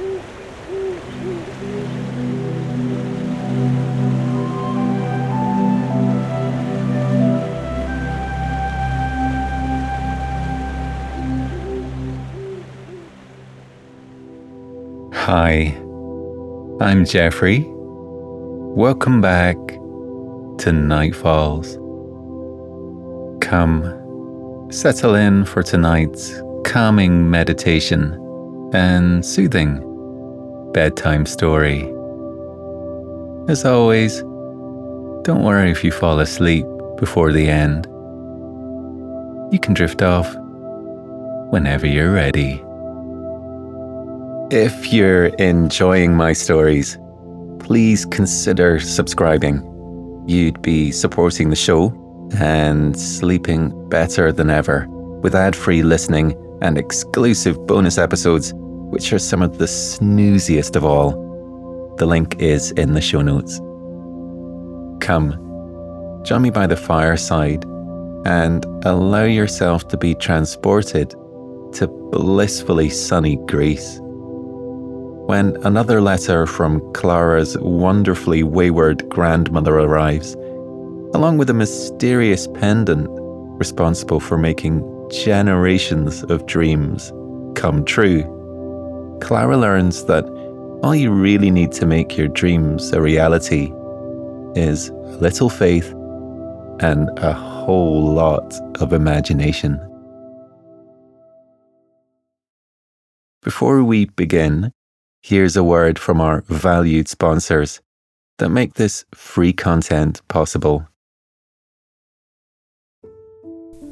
Hi, I'm Geoffrey. Welcome back to Nightfalls. Come, settle in for tonight's calming meditation and soothing bedtime story. As always, don't worry if you fall asleep before the end. You can drift off whenever you're ready. If you're enjoying my stories, please consider subscribing. You'd be supporting the show and sleeping better than ever with ad free listening and exclusive bonus episodes, which are some of the snooziest of all. The link is in the show notes. Come, join me by the fireside and allow yourself to be transported to blissfully sunny Greece when another letter from Clara's wonderfully wayward grandmother arrives, along with a mysterious pendant responsible for making generations of dreams come true. Clara learns that all you really need to make your dreams a reality is a little faith and a whole lot of imagination. Before we begin, Here's a word from our valued sponsors that make this free content possible.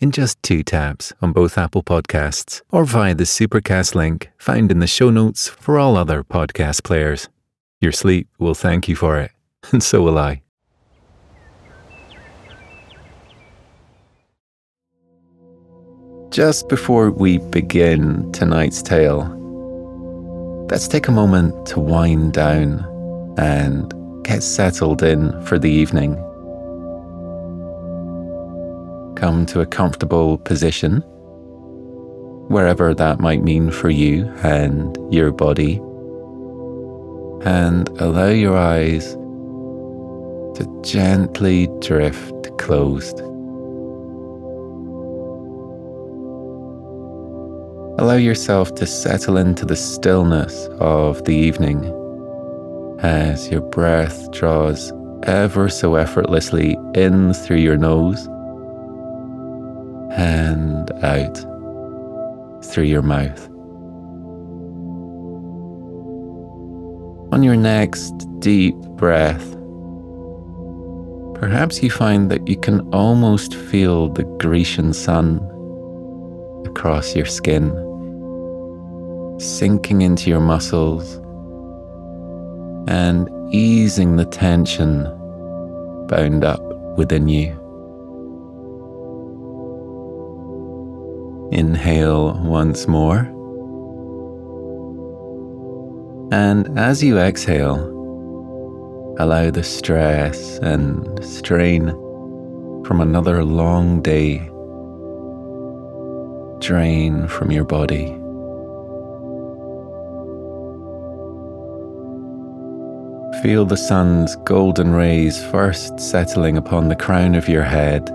in just two taps on both Apple Podcasts or via the Supercast link found in the show notes for all other podcast players. Your sleep will thank you for it, and so will I. Just before we begin tonight's tale, let's take a moment to wind down and get settled in for the evening come to a comfortable position, wherever that might mean for you and your body, and allow your eyes to gently drift closed. Allow yourself to settle into the stillness of the evening as your breath draws ever so effortlessly in through your nose and out through your mouth. On your next deep breath, perhaps you find that you can almost feel the Grecian sun across your skin, sinking into your muscles and easing the tension bound up within you. Inhale once more. And as you exhale, allow the stress and strain from another long day drain from your body. Feel the sun's golden rays first settling upon the crown of your head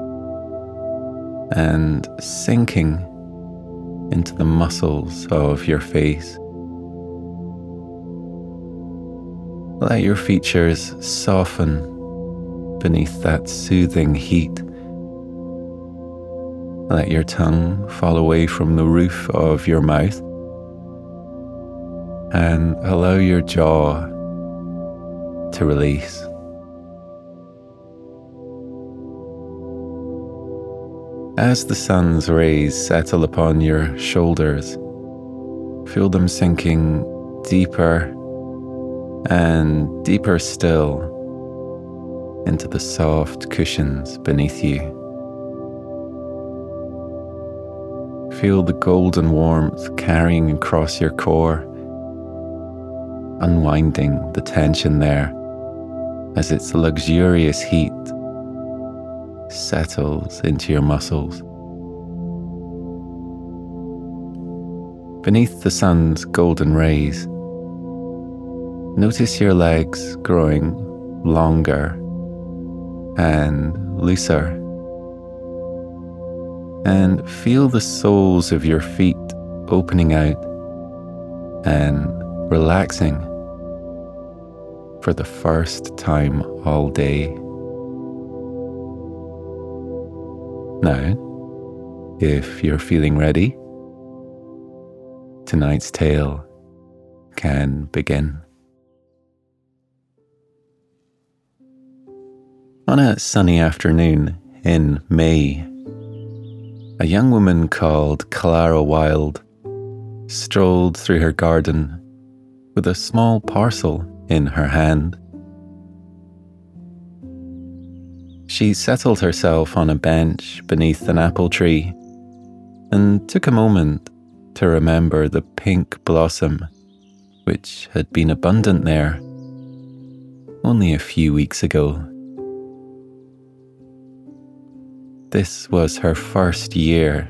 and sinking into the muscles of your face. Let your features soften beneath that soothing heat. Let your tongue fall away from the roof of your mouth and allow your jaw to release. As the sun's rays settle upon your shoulders, feel them sinking deeper and deeper still into the soft cushions beneath you. Feel the golden warmth carrying across your core, unwinding the tension there as its luxurious heat settles into your muscles. Beneath the sun's golden rays, notice your legs growing longer and looser. And feel the soles of your feet opening out and relaxing for the first time all day. Now, if you're feeling ready, tonight's tale can begin. On a sunny afternoon in May, a young woman called Clara Wilde strolled through her garden with a small parcel in her hand. She settled herself on a bench beneath an apple tree and took a moment to remember the pink blossom which had been abundant there only a few weeks ago. This was her first year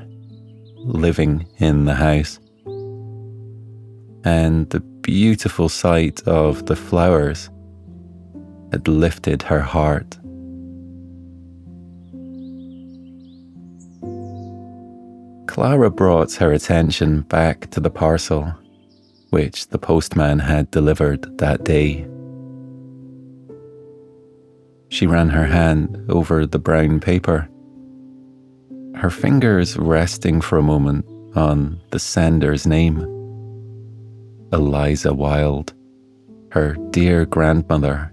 living in the house. And the beautiful sight of the flowers had lifted her heart. Clara brought her attention back to the parcel which the postman had delivered that day. She ran her hand over the brown paper her fingers resting for a moment on the sender's name Eliza Wilde, her dear grandmother,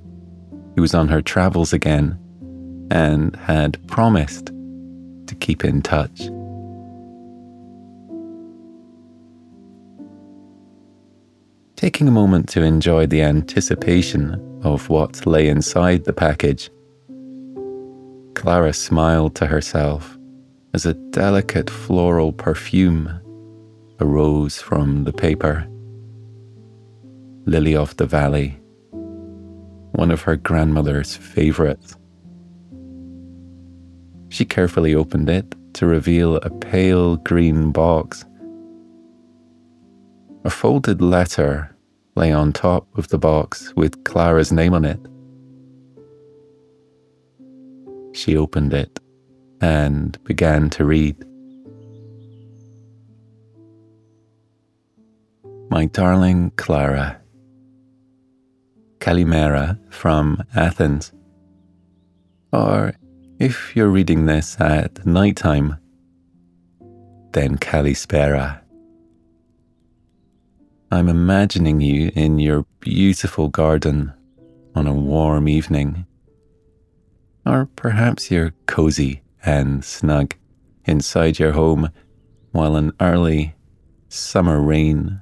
who was on her travels again and had promised to keep in touch. Taking a moment to enjoy the anticipation of what lay inside the package, Clara smiled to herself as a delicate floral perfume arose from the paper. Lily of the Valley, one of her grandmother's favourites. She carefully opened it to reveal a pale green box. A folded letter lay on top of the box with Clara's name on it. She opened it and began to read. My darling Clara, Kalimera from Athens. Or if you're reading this at night time, then Kalispera. I'm imagining you in your beautiful garden on a warm evening. Or perhaps you're cozy and snug inside your home while an early summer rain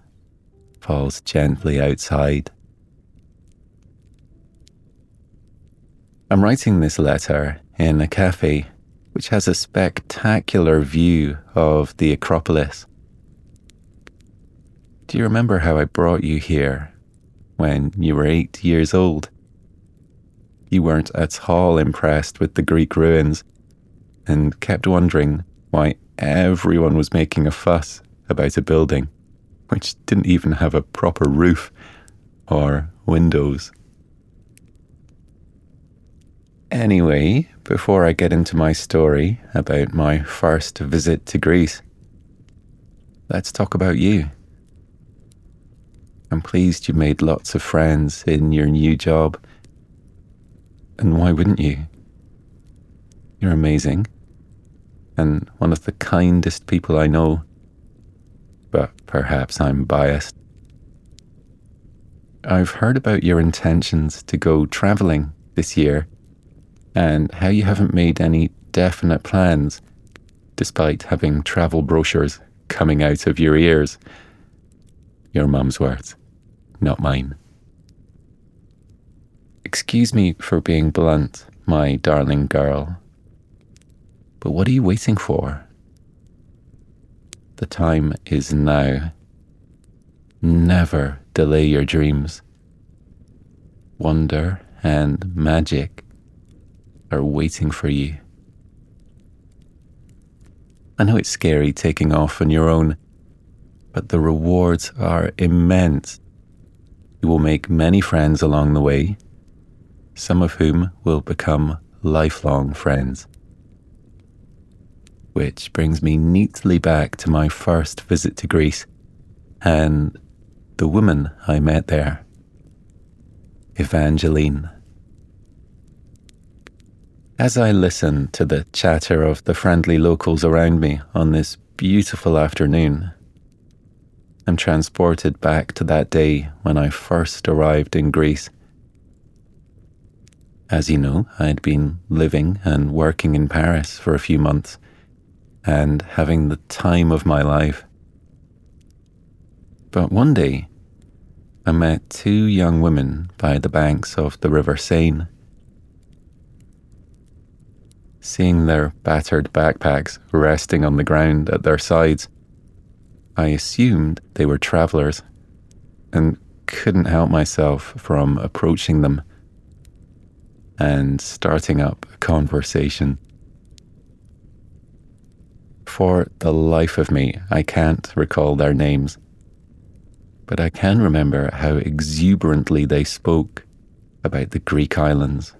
falls gently outside. I'm writing this letter in a cafe which has a spectacular view of the Acropolis. Do you remember how I brought you here when you were eight years old? You weren't at all impressed with the Greek ruins and kept wondering why everyone was making a fuss about a building which didn't even have a proper roof or windows. Anyway, before I get into my story about my first visit to Greece, let's talk about you. I'm pleased you made lots of friends in your new job. And why wouldn't you? You're amazing and one of the kindest people I know. But perhaps I'm biased. I've heard about your intentions to go travelling this year and how you haven't made any definite plans despite having travel brochures coming out of your ears. Your mum's words, not mine. Excuse me for being blunt, my darling girl. But what are you waiting for? The time is now. Never delay your dreams. Wonder and magic are waiting for you. I know it's scary taking off on your own, but the rewards are immense. You will make many friends along the way, some of whom will become lifelong friends. Which brings me neatly back to my first visit to Greece and the woman I met there, Evangeline. As I listen to the chatter of the friendly locals around me on this beautiful afternoon, I'm transported back to that day when I first arrived in Greece. As you know, I'd been living and working in Paris for a few months and having the time of my life. But one day, I met two young women by the banks of the River Seine Seeing their battered backpacks resting on the ground at their sides, I assumed they were travellers and couldn't help myself from approaching them and starting up a conversation. For the life of me, I can't recall their names, but I can remember how exuberantly they spoke about the Greek islands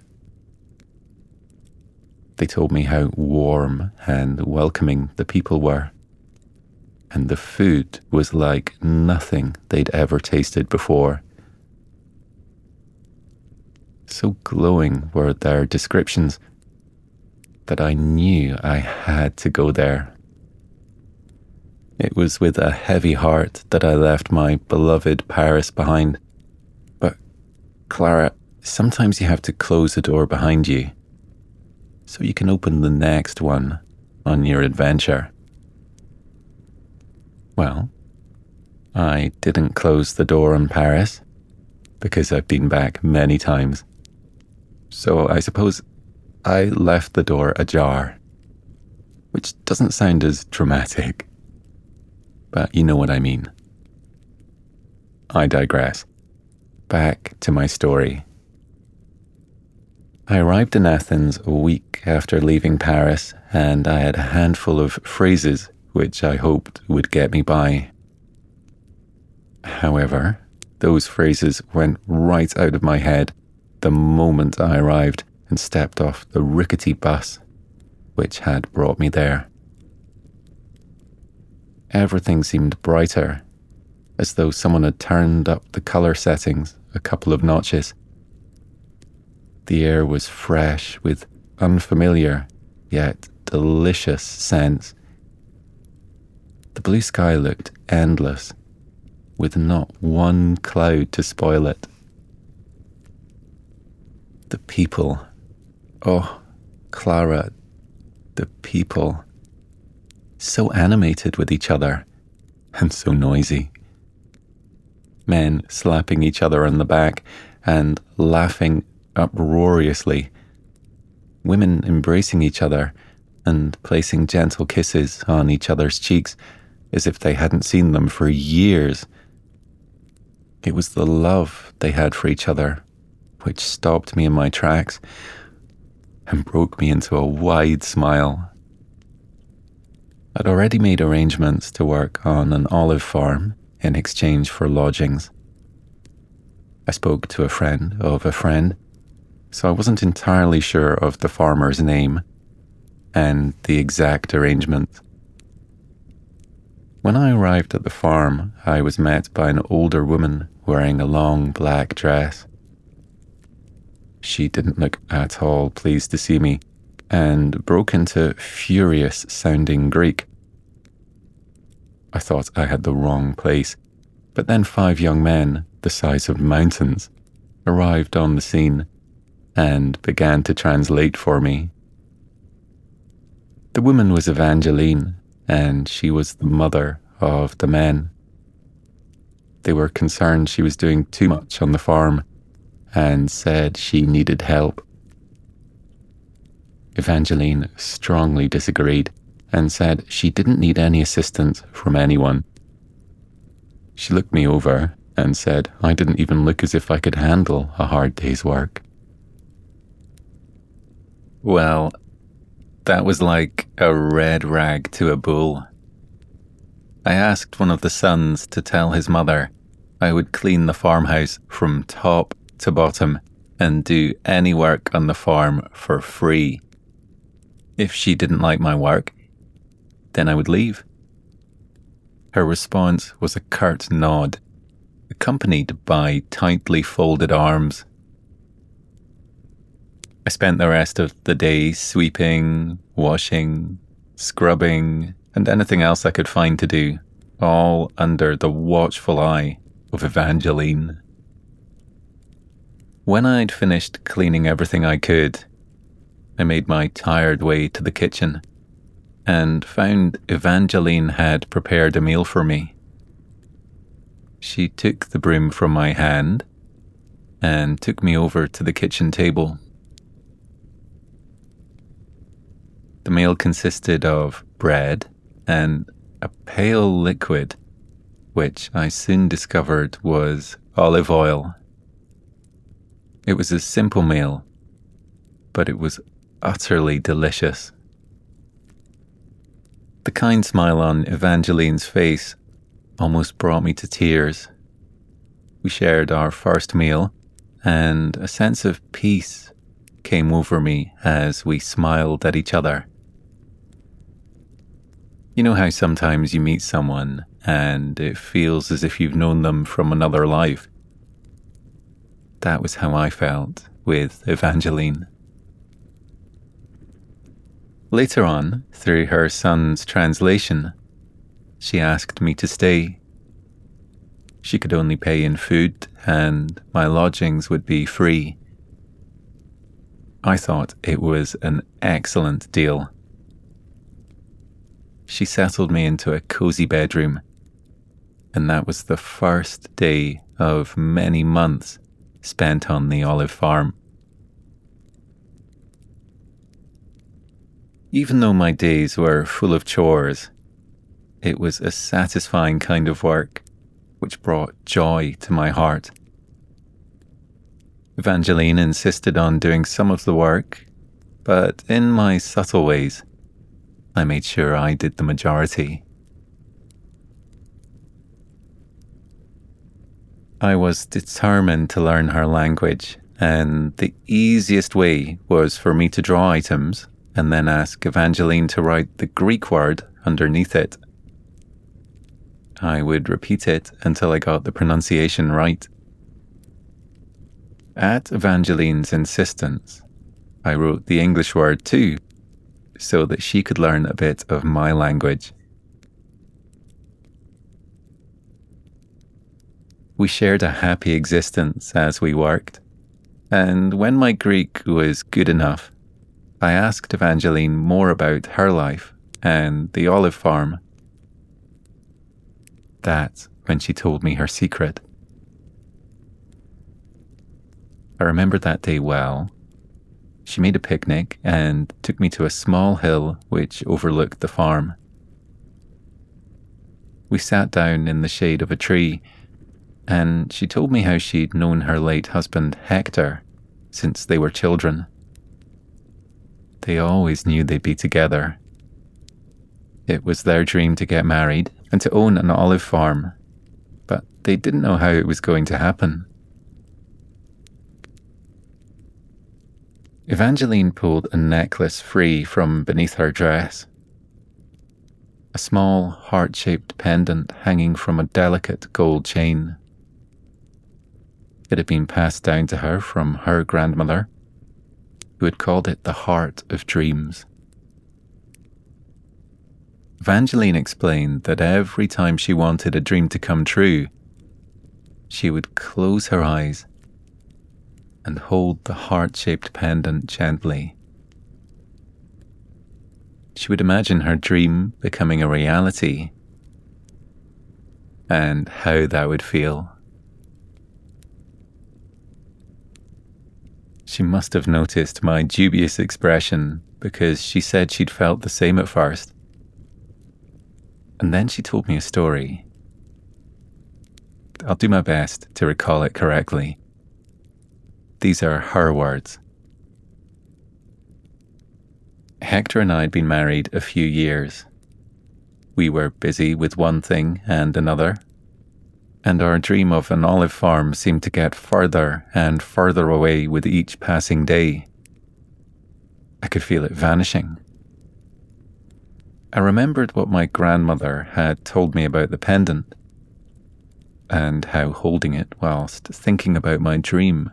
they told me how warm and welcoming the people were. And the food was like nothing they'd ever tasted before. So glowing were their descriptions that I knew I had to go there. It was with a heavy heart that I left my beloved Paris behind. But, Clara, sometimes you have to close the door behind you so you can open the next one on your adventure. Well, I didn't close the door on Paris because I've been back many times. So I suppose I left the door ajar, which doesn't sound as dramatic, but you know what I mean. I digress. Back to my story. I arrived in Athens a week after leaving Paris, and I had a handful of phrases which I hoped would get me by. However, those phrases went right out of my head the moment I arrived and stepped off the rickety bus which had brought me there. Everything seemed brighter, as though someone had turned up the colour settings a couple of notches. The air was fresh with unfamiliar yet delicious scents. The blue sky looked endless, with not one cloud to spoil it. The people. Oh, Clara, the people. So animated with each other and so noisy. Men slapping each other on the back and laughing uproariously, women embracing each other and placing gentle kisses on each other's cheeks as if they hadn't seen them for years. It was the love they had for each other which stopped me in my tracks and broke me into a wide smile. I'd already made arrangements to work on an olive farm in exchange for lodgings. I spoke to a friend of a friend so I wasn't entirely sure of the farmer's name and the exact arrangement. When I arrived at the farm, I was met by an older woman wearing a long black dress. She didn't look at all pleased to see me and broke into furious sounding Greek. I thought I had the wrong place, but then five young men, the size of mountains, arrived on the scene and began to translate for me. The woman was Evangeline, and she was the mother of the men. They were concerned she was doing too much on the farm and said she needed help. Evangeline strongly disagreed and said she didn't need any assistance from anyone. She looked me over and said I didn't even look as if I could handle a hard day's work. Well, that was like a red rag to a bull. I asked one of the sons to tell his mother I would clean the farmhouse from top to bottom and do any work on the farm for free. If she didn't like my work, then I would leave. Her response was a curt nod, accompanied by tightly folded arms I spent the rest of the day sweeping, washing, scrubbing, and anything else I could find to do, all under the watchful eye of Evangeline. When I'd finished cleaning everything I could, I made my tired way to the kitchen and found Evangeline had prepared a meal for me. She took the broom from my hand and took me over to the kitchen table. The meal consisted of bread and a pale liquid, which I soon discovered was olive oil. It was a simple meal, but it was utterly delicious. The kind smile on Evangeline's face almost brought me to tears. We shared our first meal, and a sense of peace came over me as we smiled at each other. You know how sometimes you meet someone and it feels as if you've known them from another life? That was how I felt with Evangeline. Later on, through her son's translation, she asked me to stay. She could only pay in food, and my lodgings would be free. I thought it was an excellent deal she settled me into a cozy bedroom. And that was the first day of many months spent on the olive farm. Even though my days were full of chores, it was a satisfying kind of work which brought joy to my heart. Evangeline insisted on doing some of the work, but in my subtle ways. I made sure I did the majority. I was determined to learn her language, and the easiest way was for me to draw items and then ask Evangeline to write the Greek word underneath it. I would repeat it until I got the pronunciation right. At Evangeline's insistence, I wrote the English word too so that she could learn a bit of my language. We shared a happy existence as we worked, and when my Greek was good enough, I asked Evangeline more about her life and the olive farm. That's when she told me her secret. I remember that day well she made a picnic and took me to a small hill which overlooked the farm. We sat down in the shade of a tree, and she told me how she'd known her late husband, Hector, since they were children. They always knew they'd be together. It was their dream to get married and to own an olive farm, but they didn't know how it was going to happen. Evangeline pulled a necklace free from beneath her dress. a small heart shaped pendant hanging from a delicate gold chain. It had been passed down to her from her grandmother, who had called it the Heart of Dreams. Evangeline explained that every time she wanted a dream to come true, she would close her eyes and hold the heart shaped pendant gently. She would imagine her dream becoming a reality and how that would feel. She must have noticed my dubious expression because she said she'd felt the same at first. And then she told me a story. I'll do my best to recall it correctly. These are her words. Hector and I had been married a few years. We were busy with one thing and another, and our dream of an olive farm seemed to get further and further away with each passing day. I could feel it vanishing. I remembered what my grandmother had told me about the pendant, and how holding it whilst thinking about my dream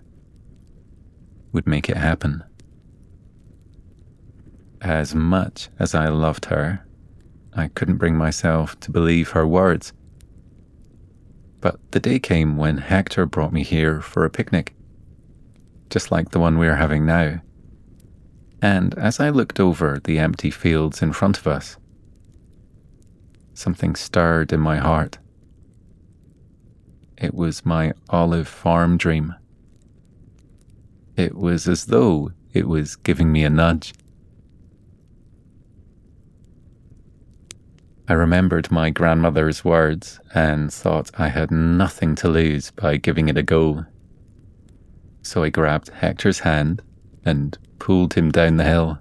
would make it happen. As much as I loved her, I couldn't bring myself to believe her words. But the day came when Hector brought me here for a picnic, just like the one we are having now. And as I looked over the empty fields in front of us, something stirred in my heart. It was my olive farm dream. It was as though it was giving me a nudge. I remembered my grandmother's words and thought I had nothing to lose by giving it a go. So I grabbed Hector's hand and pulled him down the hill.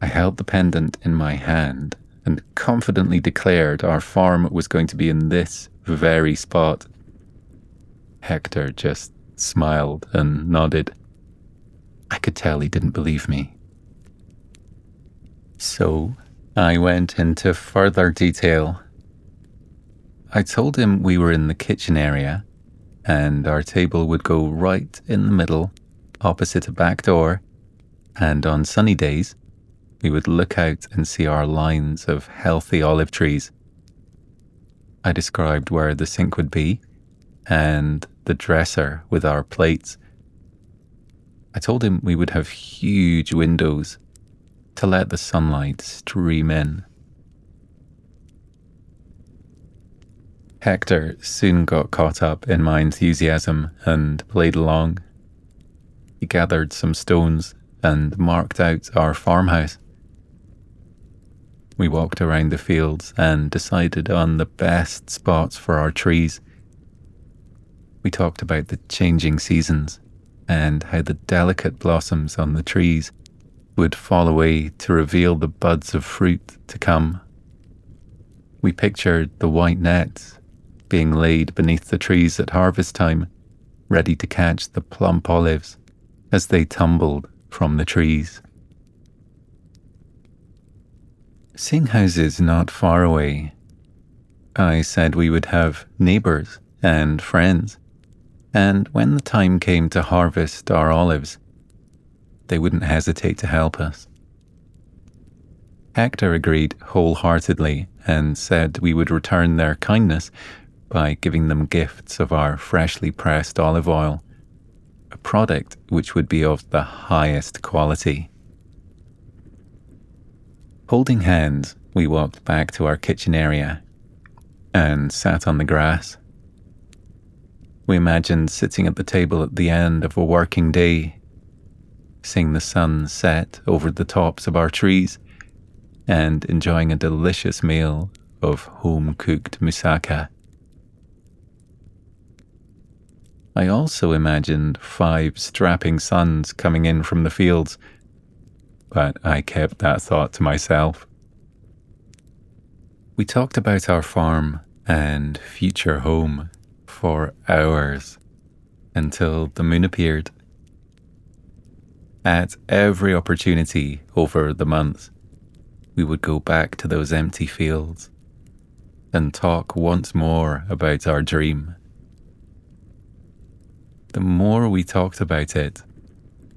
I held the pendant in my hand and confidently declared our farm was going to be in this very spot. Hector just smiled and nodded. I could tell he didn't believe me. So I went into further detail. I told him we were in the kitchen area and our table would go right in the middle, opposite a back door, and on sunny days, we would look out and see our lines of healthy olive trees. I described where the sink would be and the dresser with our plates. I told him we would have huge windows to let the sunlight stream in. Hector soon got caught up in my enthusiasm and played along. He gathered some stones and marked out our farmhouse. We walked around the fields and decided on the best spots for our trees. We talked about the changing seasons and how the delicate blossoms on the trees would fall away to reveal the buds of fruit to come. We pictured the white nets being laid beneath the trees at harvest time, ready to catch the plump olives as they tumbled from the trees. Seeing houses not far away, I said we would have neighbours and friends, and when the time came to harvest our olives, they wouldn't hesitate to help us. Hector agreed wholeheartedly and said we would return their kindness by giving them gifts of our freshly pressed olive oil, a product which would be of the highest quality. Holding hands, we walked back to our kitchen area and sat on the grass. We imagined sitting at the table at the end of a working day, seeing the sun set over the tops of our trees, and enjoying a delicious meal of home cooked moussaka. I also imagined five strapping sons coming in from the fields but I kept that thought to myself. We talked about our farm and future home for hours until the moon appeared. At every opportunity over the months, we would go back to those empty fields and talk once more about our dream. The more we talked about it,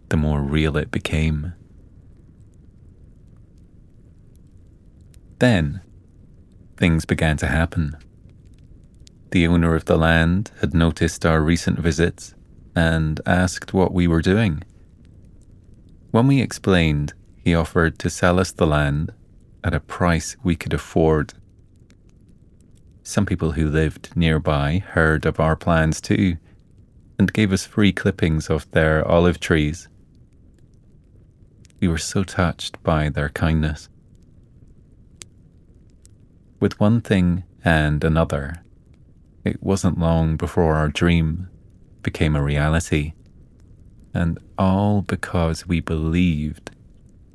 the more real it became. Then, things began to happen. The owner of the land had noticed our recent visits and asked what we were doing. When we explained, he offered to sell us the land at a price we could afford. Some people who lived nearby heard of our plans too and gave us free clippings of their olive trees. We were so touched by their kindness. With one thing and another, it wasn't long before our dream became a reality, and all because we believed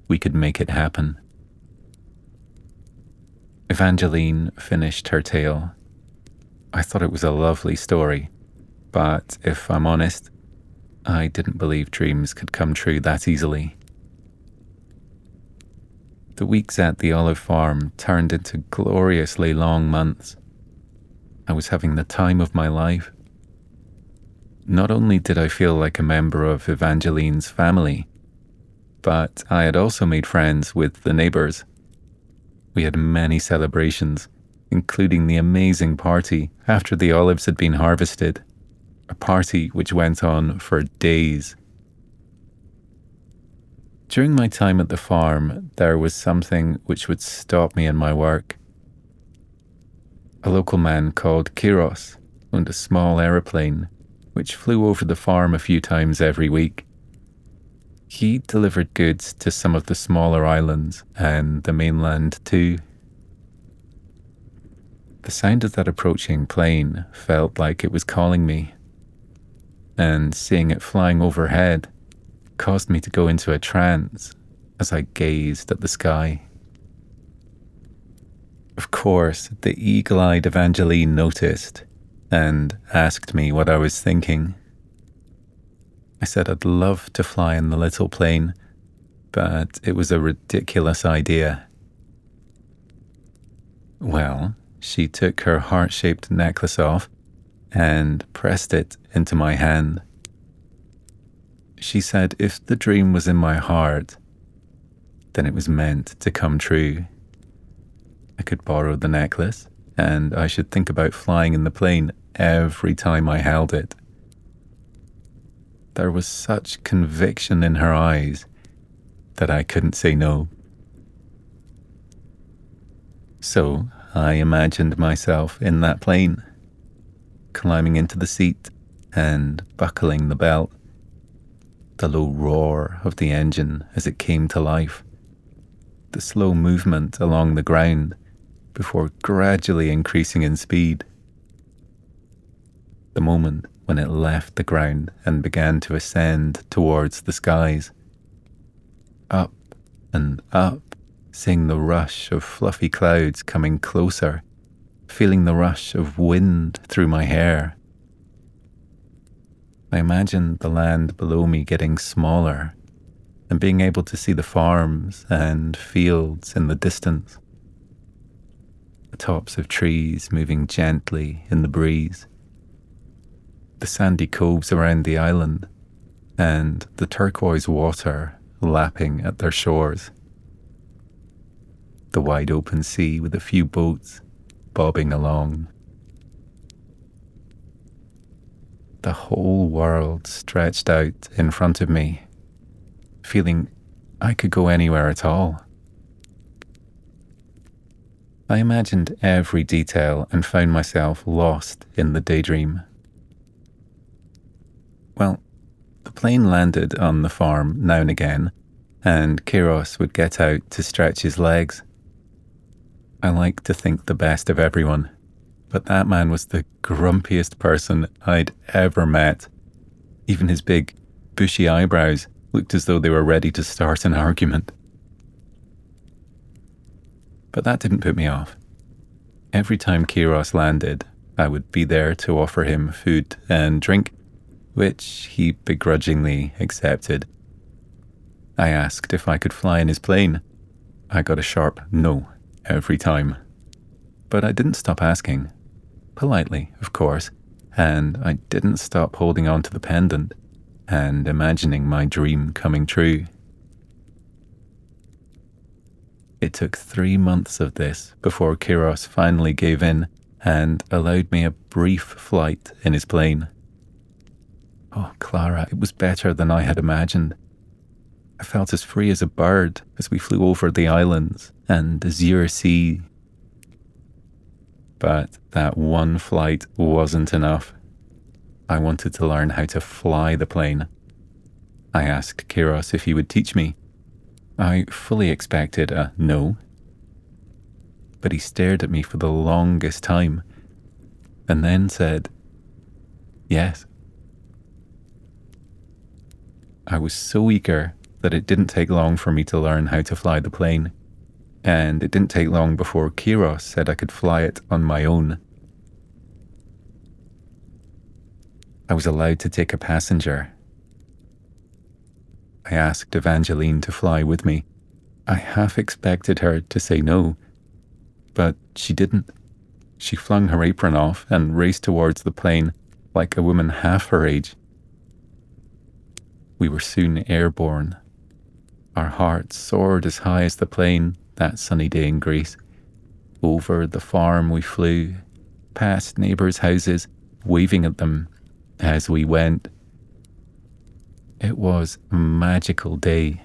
we could make it happen. Evangeline finished her tale. I thought it was a lovely story, but if I'm honest, I didn't believe dreams could come true that easily. The weeks at the olive farm turned into gloriously long months. I was having the time of my life. Not only did I feel like a member of Evangeline's family, but I had also made friends with the neighbours we had many celebrations, including the amazing party after the olives had been harvested, a party which went on for days. During my time at the farm, there was something which would stop me in my work. A local man called Kiros owned a small aeroplane which flew over the farm a few times every week. He delivered goods to some of the smaller islands and the mainland too. The sound of that approaching plane felt like it was calling me, and seeing it flying overhead caused me to go into a trance as I gazed at the sky. Of course, the eagle eyed Evangeline noticed and asked me what I was thinking. I said I'd love to fly in the little plane, but it was a ridiculous idea. Well, she took her heart shaped necklace off and pressed it into my hand. She said if the dream was in my heart, then it was meant to come true. I could borrow the necklace, and I should think about flying in the plane every time I held it. There was such conviction in her eyes that I couldn't say no. So I imagined myself in that plane, climbing into the seat and buckling the belt. The low roar of the engine as it came to life, the slow movement along the ground before gradually increasing in speed. The moment when it left the ground and began to ascend towards the skies. Up and up, seeing the rush of fluffy clouds coming closer, feeling the rush of wind through my hair. I imagined the land below me getting smaller and being able to see the farms and fields in the distance. The tops of trees moving gently in the breeze the sandy coves around the island and the turquoise water lapping at their shores. The wide open sea with a few boats bobbing along. The whole world stretched out in front of me, feeling I could go anywhere at all. I imagined every detail and found myself lost in the daydream. Well, the plane landed on the farm now and again, and Kiros would get out to stretch his legs. I like to think the best of everyone, but that man was the grumpiest person I'd ever met. Even his big, bushy eyebrows looked as though they were ready to start an argument. But that didn't put me off. Every time Kiros landed, I would be there to offer him food and drink which he begrudgingly accepted. I asked if I could fly in his plane, I got a sharp no every time. But I didn't stop asking. Politely, of course, and I didn't stop holding on to the pendant and imagining my dream coming true. It took three months of this before Kiros finally gave in and allowed me a brief flight in his plane. Oh, Clara, it was better than I had imagined. I felt as free as a bird as we flew over the islands and Azure Sea. But that one flight wasn't enough. I wanted to learn how to fly the plane. I asked Kiros if he would teach me. I fully expected a no, but he stared at me for the longest time and then said, Yes. I was so eager that it didn't take long for me to learn how to fly the plane, and it didn't take long before Kiros said I could fly it on my own. I was allowed to take a passenger. I asked Evangeline to fly with me. I half expected her to say no, but she didn't. She flung her apron off and raced towards the plane like a woman half her age. We were soon airborne. Our hearts soared as high as the plane that sunny day in Greece. Over the farm we flew, past neighbours' houses, waving at them as we went. It was a magical day.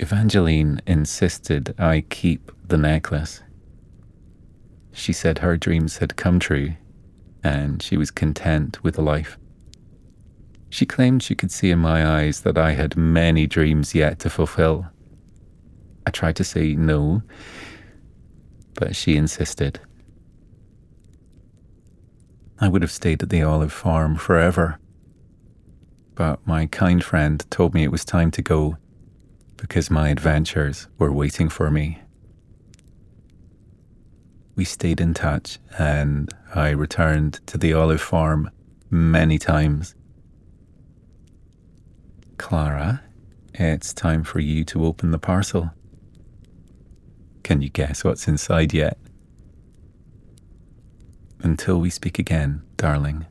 Evangeline insisted I keep the necklace. She said her dreams had come true and she was content with life. She claimed she could see in my eyes that I had many dreams yet to fulfill. I tried to say no, but she insisted. I would have stayed at the olive farm forever. But my kind friend told me it was time to go because my adventures were waiting for me. We stayed in touch, and I returned to the olive farm many times. Clara, it's time for you to open the parcel. Can you guess what's inside yet? Until we speak again, darling,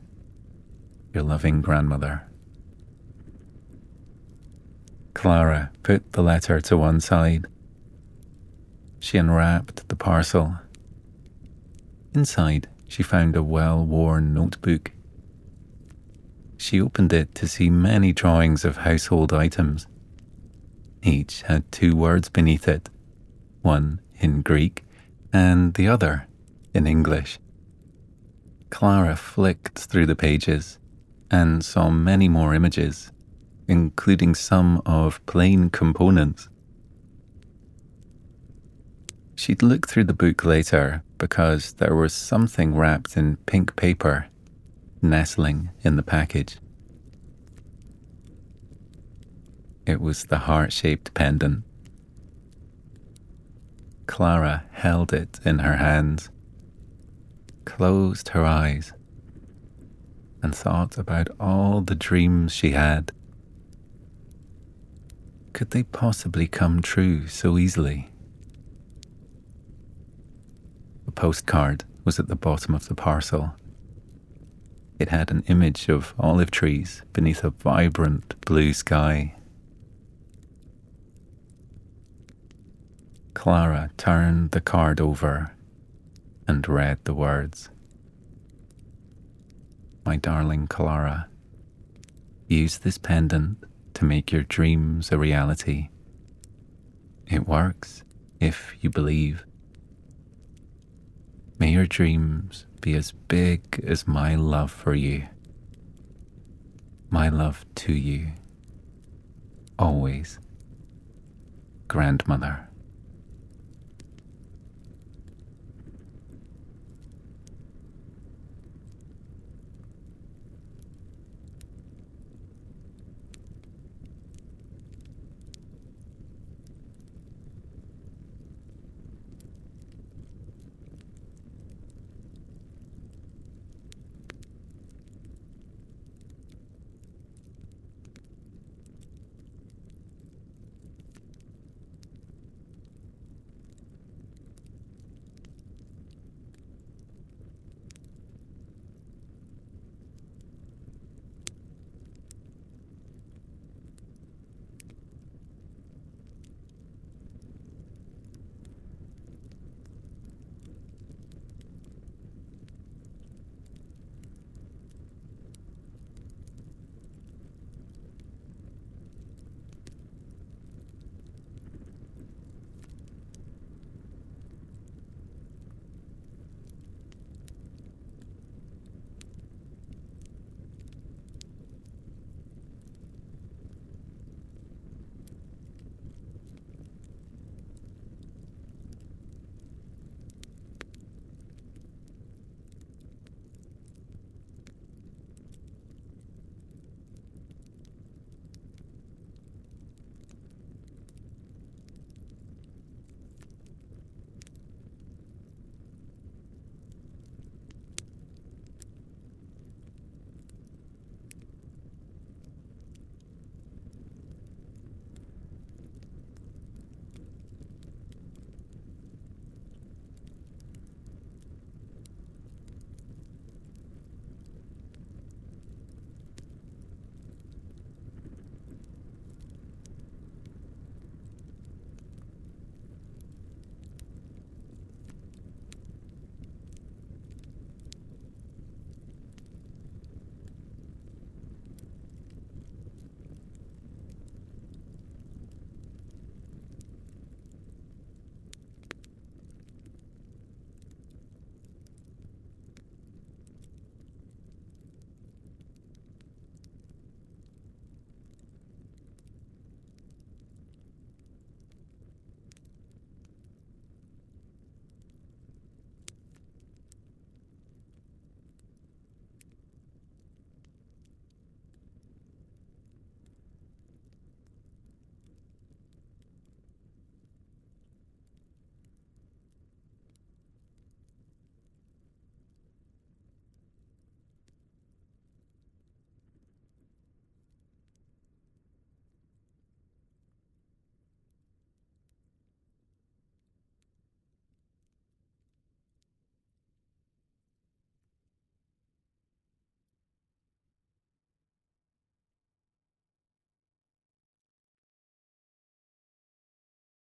your loving grandmother. Clara put the letter to one side. She unwrapped the parcel. Inside, she found a well worn notebook. She opened it to see many drawings of household items. Each had two words beneath it, one in Greek and the other in English. Clara flicked through the pages and saw many more images including some of plane components. She'd look through the book later because there was something wrapped in pink paper nestling in the package. It was the heart shaped pendant. Clara held it in her hands, closed her eyes, and thought about all the dreams she had could they possibly come true so easily? A postcard was at the bottom of the parcel. It had an image of olive trees beneath a vibrant blue sky. Clara turned the card over and read the words My darling Clara, use this pendant to make your dreams a reality. It works if you believe. May your dreams be as big as my love for you, my love to you, always, Grandmother.